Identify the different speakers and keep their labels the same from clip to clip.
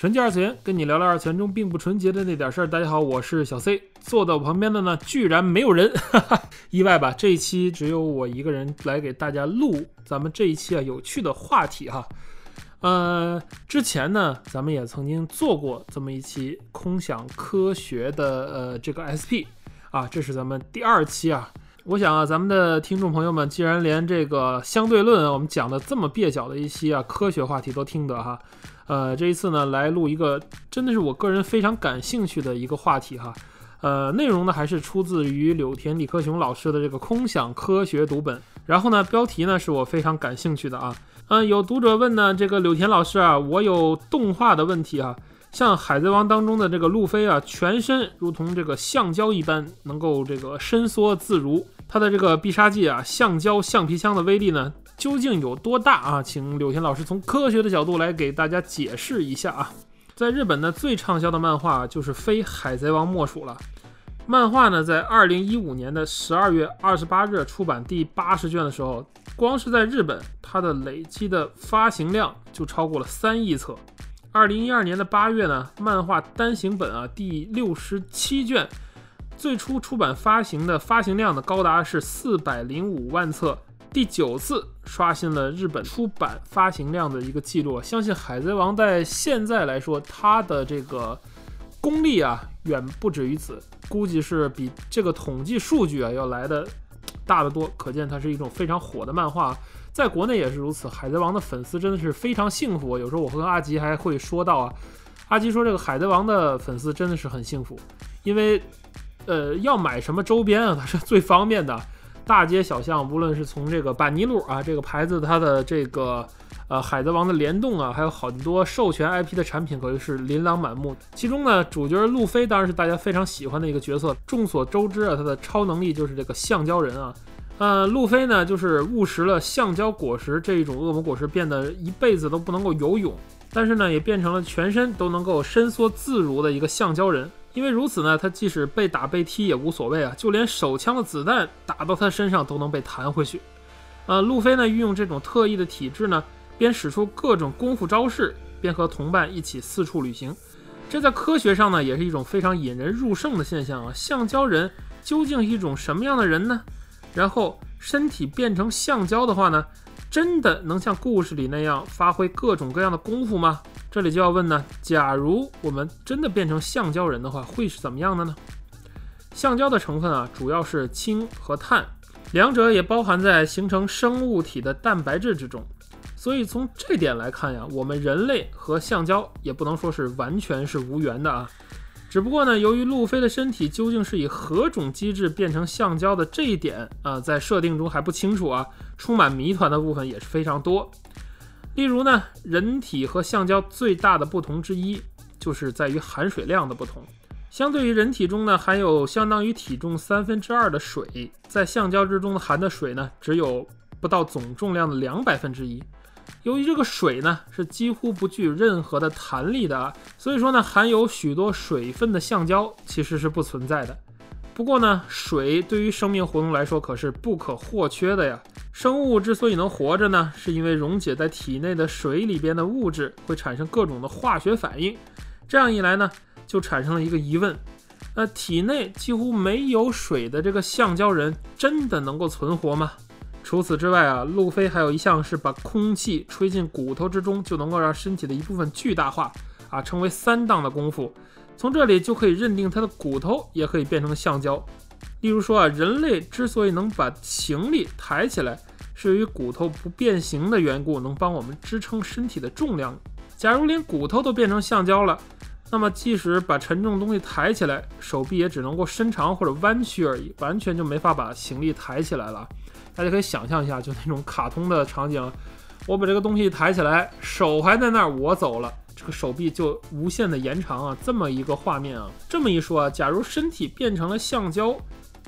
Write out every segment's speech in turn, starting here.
Speaker 1: 纯洁二次元，跟你聊聊二次元中并不纯洁的那点事儿。大家好，我是小 C，坐在我旁边的呢，居然没有人，哈哈，意外吧？这一期只有我一个人来给大家录咱们这一期啊有趣的话题哈。呃，之前呢，咱们也曾经做过这么一期空想科学的呃这个 SP 啊，这是咱们第二期啊。我想啊，咱们的听众朋友们，既然连这个相对论，我们讲的这么蹩脚的一期啊科学话题都听得哈，呃，这一次呢来录一个真的是我个人非常感兴趣的一个话题哈，呃，内容呢还是出自于柳田李克雄老师的这个空想科学读本，然后呢标题呢是我非常感兴趣的啊。嗯，有读者问呢，这个柳田老师啊，我有动画的问题啊，像《海贼王》当中的这个路飞啊，全身如同这个橡胶一般，能够这个伸缩自如，他的这个必杀技啊，橡胶橡皮枪的威力呢，究竟有多大啊？请柳田老师从科学的角度来给大家解释一下啊。在日本呢，最畅销的漫画就是非《海贼王》莫属了。漫画呢，在二零一五年的十二月二十八日出版第八十卷的时候，光是在日本，它的累计的发行量就超过了三亿册。二零一二年的八月呢，漫画单行本啊第六十七卷，最初出版发行的发行量呢高达是四百零五万册，第九次刷新了日本出版发行量的一个记录。相信《海贼王》在现在来说，它的这个功力啊远不止于此。估计是比这个统计数据啊要来的大得多，可见它是一种非常火的漫画，在国内也是如此。海贼王的粉丝真的是非常幸福，有时候我和阿吉还会说到啊，阿吉说这个海贼王的粉丝真的是很幸福，因为呃要买什么周边啊，它是最方便的，大街小巷，无论是从这个板尼路啊这个牌子它的这个。呃，海贼王的联动啊，还有很多授权 IP 的产品，可谓是琳琅满目。其中呢，主角路飞当然是大家非常喜欢的一个角色。众所周知啊，他的超能力就是这个橡胶人啊。呃，路飞呢，就是误食了橡胶果实这一种恶魔果实，变得一辈子都不能够游泳，但是呢，也变成了全身都能够伸缩自如的一个橡胶人。因为如此呢，他即使被打被踢也无所谓啊，就连手枪的子弹打到他身上都能被弹回去。呃，路飞呢，运用这种特异的体质呢。边使出各种功夫招式，边和同伴一起四处旅行，这在科学上呢也是一种非常引人入胜的现象啊！橡胶人究竟是一种什么样的人呢？然后身体变成橡胶的话呢，真的能像故事里那样发挥各种各样的功夫吗？这里就要问呢：假如我们真的变成橡胶人的话，会是怎么样的呢？橡胶的成分啊，主要是氢和碳，两者也包含在形成生物体的蛋白质之中。所以从这点来看呀，我们人类和橡胶也不能说是完全是无缘的啊。只不过呢，由于路飞的身体究竟是以何种机制变成橡胶的这一点啊，在设定中还不清楚啊，充满谜团的部分也是非常多。例如呢，人体和橡胶最大的不同之一就是在于含水量的不同。相对于人体中呢，含有相当于体重三分之二的水，在橡胶之中含的水呢，只有不到总重量的两百分之一。由于这个水呢是几乎不具任何的弹力的啊，所以说呢含有许多水分的橡胶其实是不存在的。不过呢，水对于生命活动来说可是不可或缺的呀。生物之所以能活着呢，是因为溶解在体内的水里边的物质会产生各种的化学反应。这样一来呢，就产生了一个疑问：那体内几乎没有水的这个橡胶人，真的能够存活吗？除此之外啊，路飞还有一项是把空气吹进骨头之中，就能够让身体的一部分巨大化啊，称为三档的功夫。从这里就可以认定它的骨头也可以变成橡胶。例如说啊，人类之所以能把行李抬起来，是由于骨头不变形的缘故，能帮我们支撑身体的重量。假如连骨头都变成橡胶了，那么即使把沉重东西抬起来，手臂也只能够伸长或者弯曲而已，完全就没法把行李抬起来了。大家可以想象一下，就那种卡通的场景，我把这个东西抬起来，手还在那儿，我走了，这个手臂就无限的延长啊，这么一个画面啊。这么一说啊，假如身体变成了橡胶，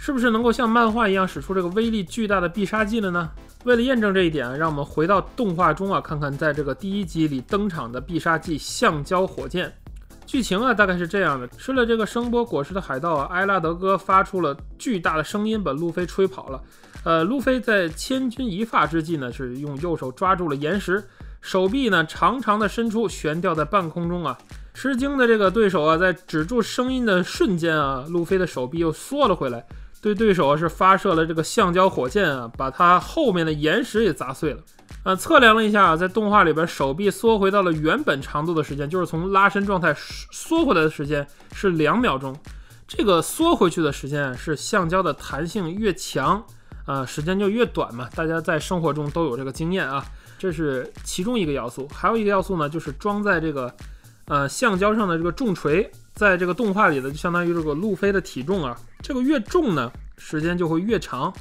Speaker 1: 是不是能够像漫画一样使出这个威力巨大的必杀技了呢？为了验证这一点，让我们回到动画中啊，看看在这个第一集里登场的必杀技橡胶火箭。剧情啊，大概是这样的：吃了这个声波果实的海盗啊，埃拉德哥发出了巨大的声音，把路飞吹跑了。呃，路飞在千钧一发之际呢，是用右手抓住了岩石，手臂呢长长的伸出，悬吊在半空中啊。吃惊的这个对手啊，在止住声音的瞬间啊，路飞的手臂又缩了回来。对对手是发射了这个橡胶火箭啊，把他后面的岩石也砸碎了。啊，测量了一下，在动画里边，手臂缩回到了原本长度的时间，就是从拉伸状态缩回来的时间是两秒钟。这个缩回去的时间是橡胶的弹性越强，啊，时间就越短嘛。大家在生活中都有这个经验啊，这是其中一个要素。还有一个要素呢，就是装在这个呃橡胶上的这个重锤。在这个动画里的，就相当于这个路飞的体重啊，这个越重呢，时间就会越长。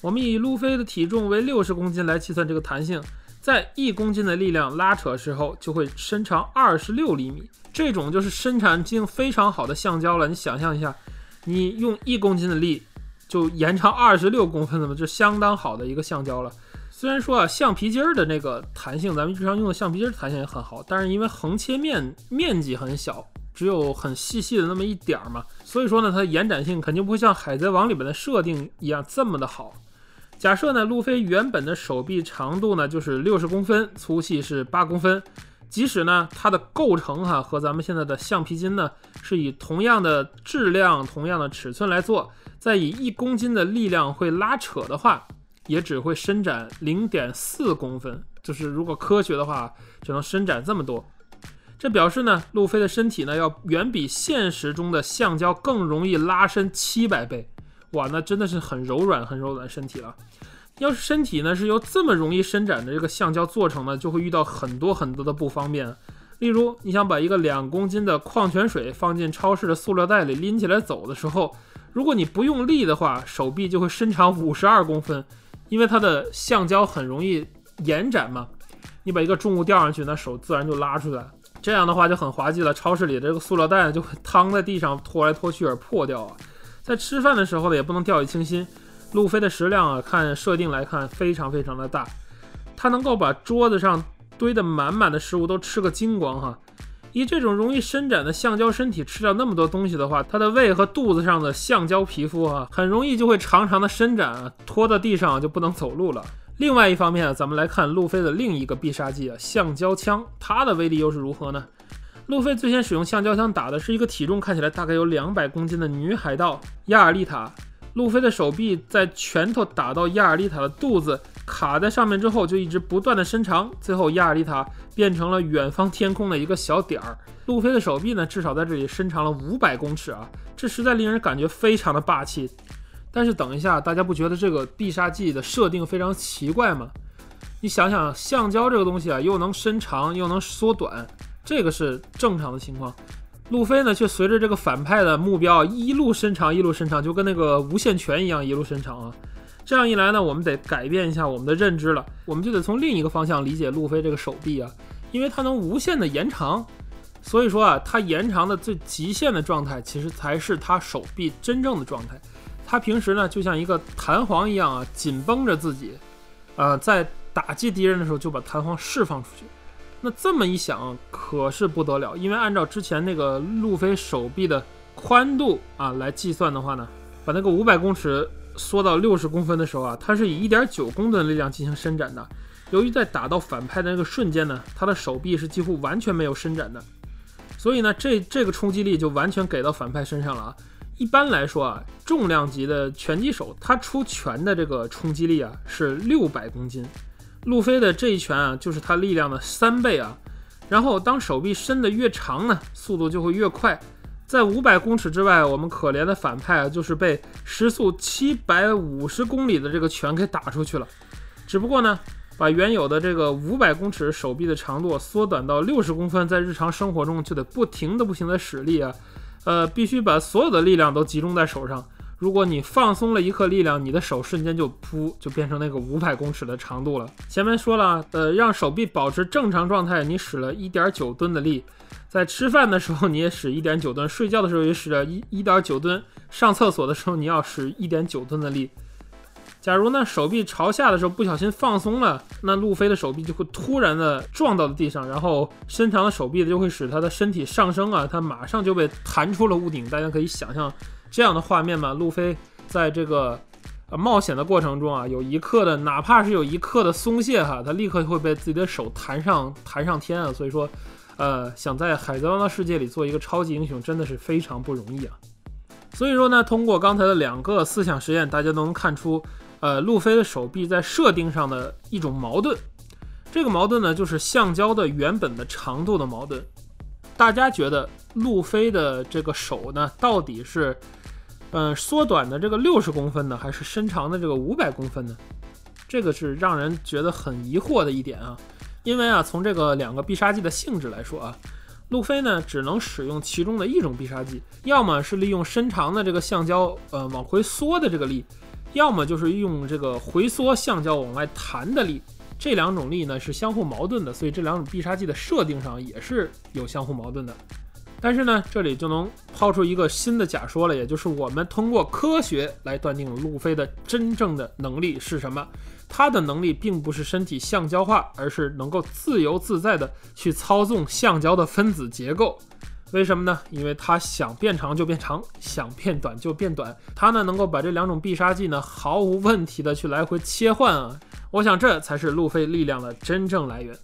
Speaker 1: 我们以路飞的体重为六十公斤来计算这个弹性，在一公斤的力量拉扯时候，就会伸长二十六厘米。这种就是生产性非常好的橡胶了。你想象一下，你用一公斤的力就延长二十六公分，那么就相当好的一个橡胶了。虽然说啊，橡皮筋儿的那个弹性，咱们日常用的橡皮筋弹性也很好，但是因为横切面面积很小。只有很细细的那么一点儿嘛，所以说呢，它的延展性肯定不会像海贼王里边的设定一样这么的好。假设呢，路飞原本的手臂长度呢就是六十公分，粗细是八公分，即使呢它的构成哈和咱们现在的橡皮筋呢是以同样的质量、同样的尺寸来做，再以一公斤的力量会拉扯的话，也只会伸展零点四公分，就是如果科学的话，只能伸展这么多。这表示呢，路飞的身体呢要远比现实中的橡胶更容易拉伸七百倍，哇，那真的是很柔软、很柔软身体了。要是身体呢是由这么容易伸展的这个橡胶做成呢，就会遇到很多很多的不方便。例如，你想把一个两公斤的矿泉水放进超市的塑料袋里拎起来走的时候，如果你不用力的话，手臂就会伸长五十二公分，因为它的橡胶很容易延展嘛。你把一个重物吊上去，那手自然就拉出来。这样的话就很滑稽了，超市里这个塑料袋就会躺在地上拖来拖去而破掉啊。在吃饭的时候呢，也不能掉以轻心。路飞的食量啊，看设定来看非常非常的大，他能够把桌子上堆得满满的食物都吃个精光哈。以这种容易伸展的橡胶身体吃掉那么多东西的话，它的胃和肚子上的橡胶皮肤啊，很容易就会长长的伸展啊，拖到地上就不能走路了。另外一方面啊，咱们来看路飞的另一个必杀技啊，橡胶枪，它的威力又是如何呢？路飞最先使用橡胶枪打的是一个体重看起来大概有两百公斤的女海盗亚尔丽塔。路飞的手臂在拳头打到亚尔丽塔的肚子，卡在上面之后，就一直不断的伸长，最后亚尔丽塔变成了远方天空的一个小点儿。路飞的手臂呢，至少在这里伸长了五百公尺啊，这实在令人感觉非常的霸气。但是等一下，大家不觉得这个必杀技的设定非常奇怪吗？你想想，橡胶这个东西啊，又能伸长又能缩短，这个是正常的情况。路飞呢，却随着这个反派的目标一路伸长，一路伸长，就跟那个无限拳一样一路伸长啊。这样一来呢，我们得改变一下我们的认知了，我们就得从另一个方向理解路飞这个手臂啊，因为它能无限的延长，所以说啊，它延长的最极限的状态，其实才是他手臂真正的状态。他平时呢，就像一个弹簧一样啊，紧绷着自己，呃，在打击敌人的时候就把弹簧释放出去。那这么一想，可是不得了，因为按照之前那个路飞手臂的宽度啊来计算的话呢，把那个五百公尺缩到六十公分的时候啊，它是以一点九公吨的力量进行伸展的。由于在打到反派的那个瞬间呢，他的手臂是几乎完全没有伸展的，所以呢，这这个冲击力就完全给到反派身上了啊。一般来说啊，重量级的拳击手，他出拳的这个冲击力啊是六百公斤。路飞的这一拳啊，就是他力量的三倍啊。然后当手臂伸得越长呢，速度就会越快。在五百公尺之外，我们可怜的反派啊，就是被时速七百五十公里的这个拳给打出去了。只不过呢，把原有的这个五百公尺手臂的长度缩短到六十公分，在日常生活中就得不停的、不停的使力啊。呃，必须把所有的力量都集中在手上，如果你放松了一刻力量，你的手瞬间就噗就变成那个五百公尺的长度了。前面说了，呃，让手臂保持正常状态，你使了一点九吨的力。在吃饭的时候你也使一点九吨，睡觉的时候也使了一一点九吨，上厕所的时候你要使一点九吨的力。假如呢手臂朝下的时候不小心放松了，那路飞的手臂就会突然的撞到了地上，然后伸长的手臂就会使他的身体上升啊，他马上就被弹出了屋顶。大家可以想象这样的画面嘛？路飞在这个呃冒险的过程中啊，有一刻的哪怕是有一刻的松懈哈，他立刻会被自己的手弹上弹上天啊，所以说。呃，想在海贼王的世界里做一个超级英雄，真的是非常不容易啊。所以说呢，通过刚才的两个思想实验，大家都能看出，呃，路飞的手臂在设定上的一种矛盾。这个矛盾呢，就是橡胶的原本的长度的矛盾。大家觉得路飞的这个手呢，到底是，嗯，缩短的这个六十公分呢，还是伸长的这个五百公分呢？这个是让人觉得很疑惑的一点啊。因为啊，从这个两个必杀技的性质来说啊，路飞呢只能使用其中的一种必杀技，要么是利用伸长的这个橡胶，呃，往回缩的这个力，要么就是用这个回缩橡胶往外弹的力。这两种力呢是相互矛盾的，所以这两种必杀技的设定上也是有相互矛盾的。但是呢，这里就能抛出一个新的假说了，也就是我们通过科学来断定路飞的真正的能力是什么。他的能力并不是身体橡胶化，而是能够自由自在的去操纵橡胶的分子结构。为什么呢？因为他想变长就变长，想变短就变短。他呢能够把这两种必杀技呢毫无问题的去来回切换啊！我想这才是路飞力量的真正来源。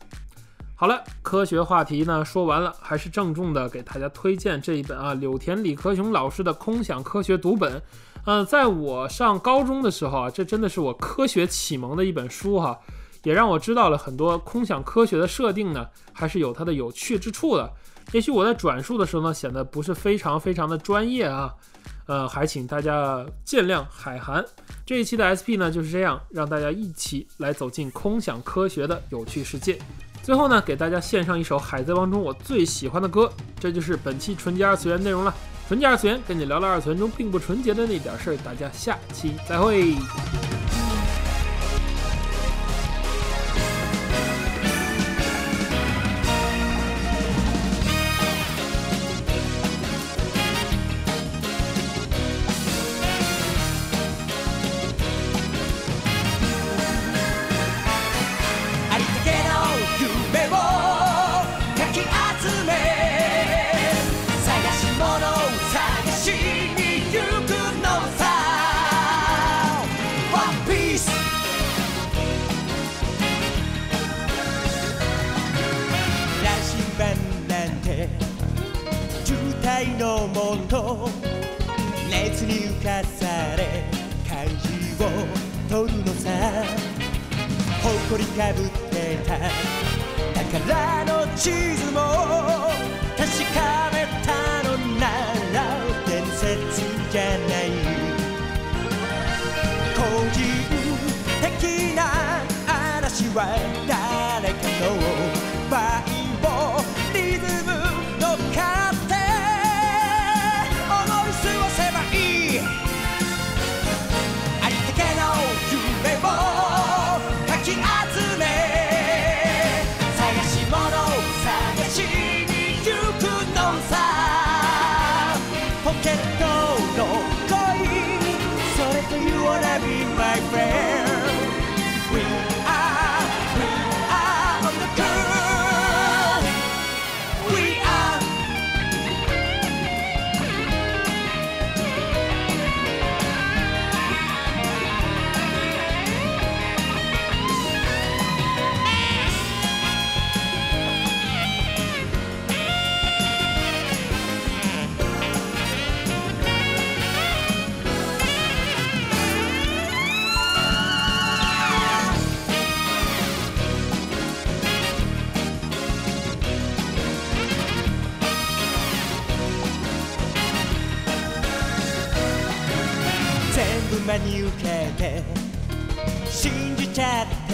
Speaker 1: 好了，科学话题呢说完了，还是郑重的给大家推荐这一本啊柳田李克雄老师的《空想科学读本》。呃，在我上高中的时候啊，这真的是我科学启蒙的一本书哈，也让我知道了很多空想科学的设定呢，还是有它的有趣之处的。也许我在转述的时候呢，显得不是非常非常的专业啊，呃，还请大家见谅。海涵这一期的 SP 呢就是这样，让大家一起来走进空想科学的有趣世界。最后呢，给大家献上一首《海贼王》中我最喜欢的歌，这就是本期纯洁二次元内容了。纯洁二次元，跟你聊聊二次元中并不纯洁的那点事儿。大家下期再会。のもと熱に浮かされ漢字を取るのさ。誇りかぶってた宝の地図も確かめたのなら伝説じゃない。個人的な嵐は真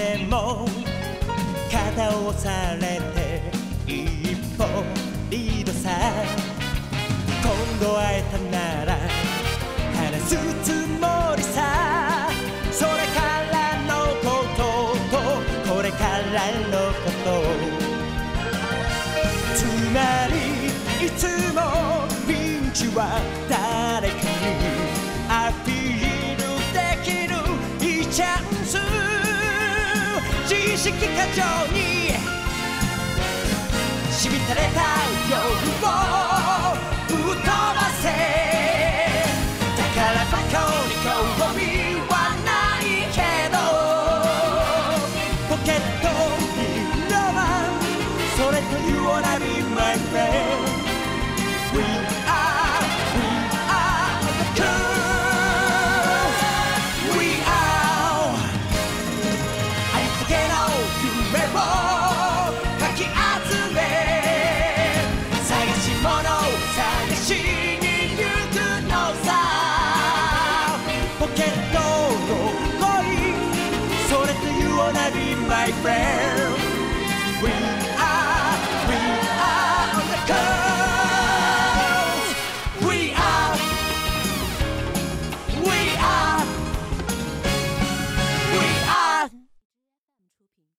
Speaker 1: ても肩を押されて一歩リードさ今度会えたなら話
Speaker 2: すつもり意識過剰に。しみたれた欲望 to remember.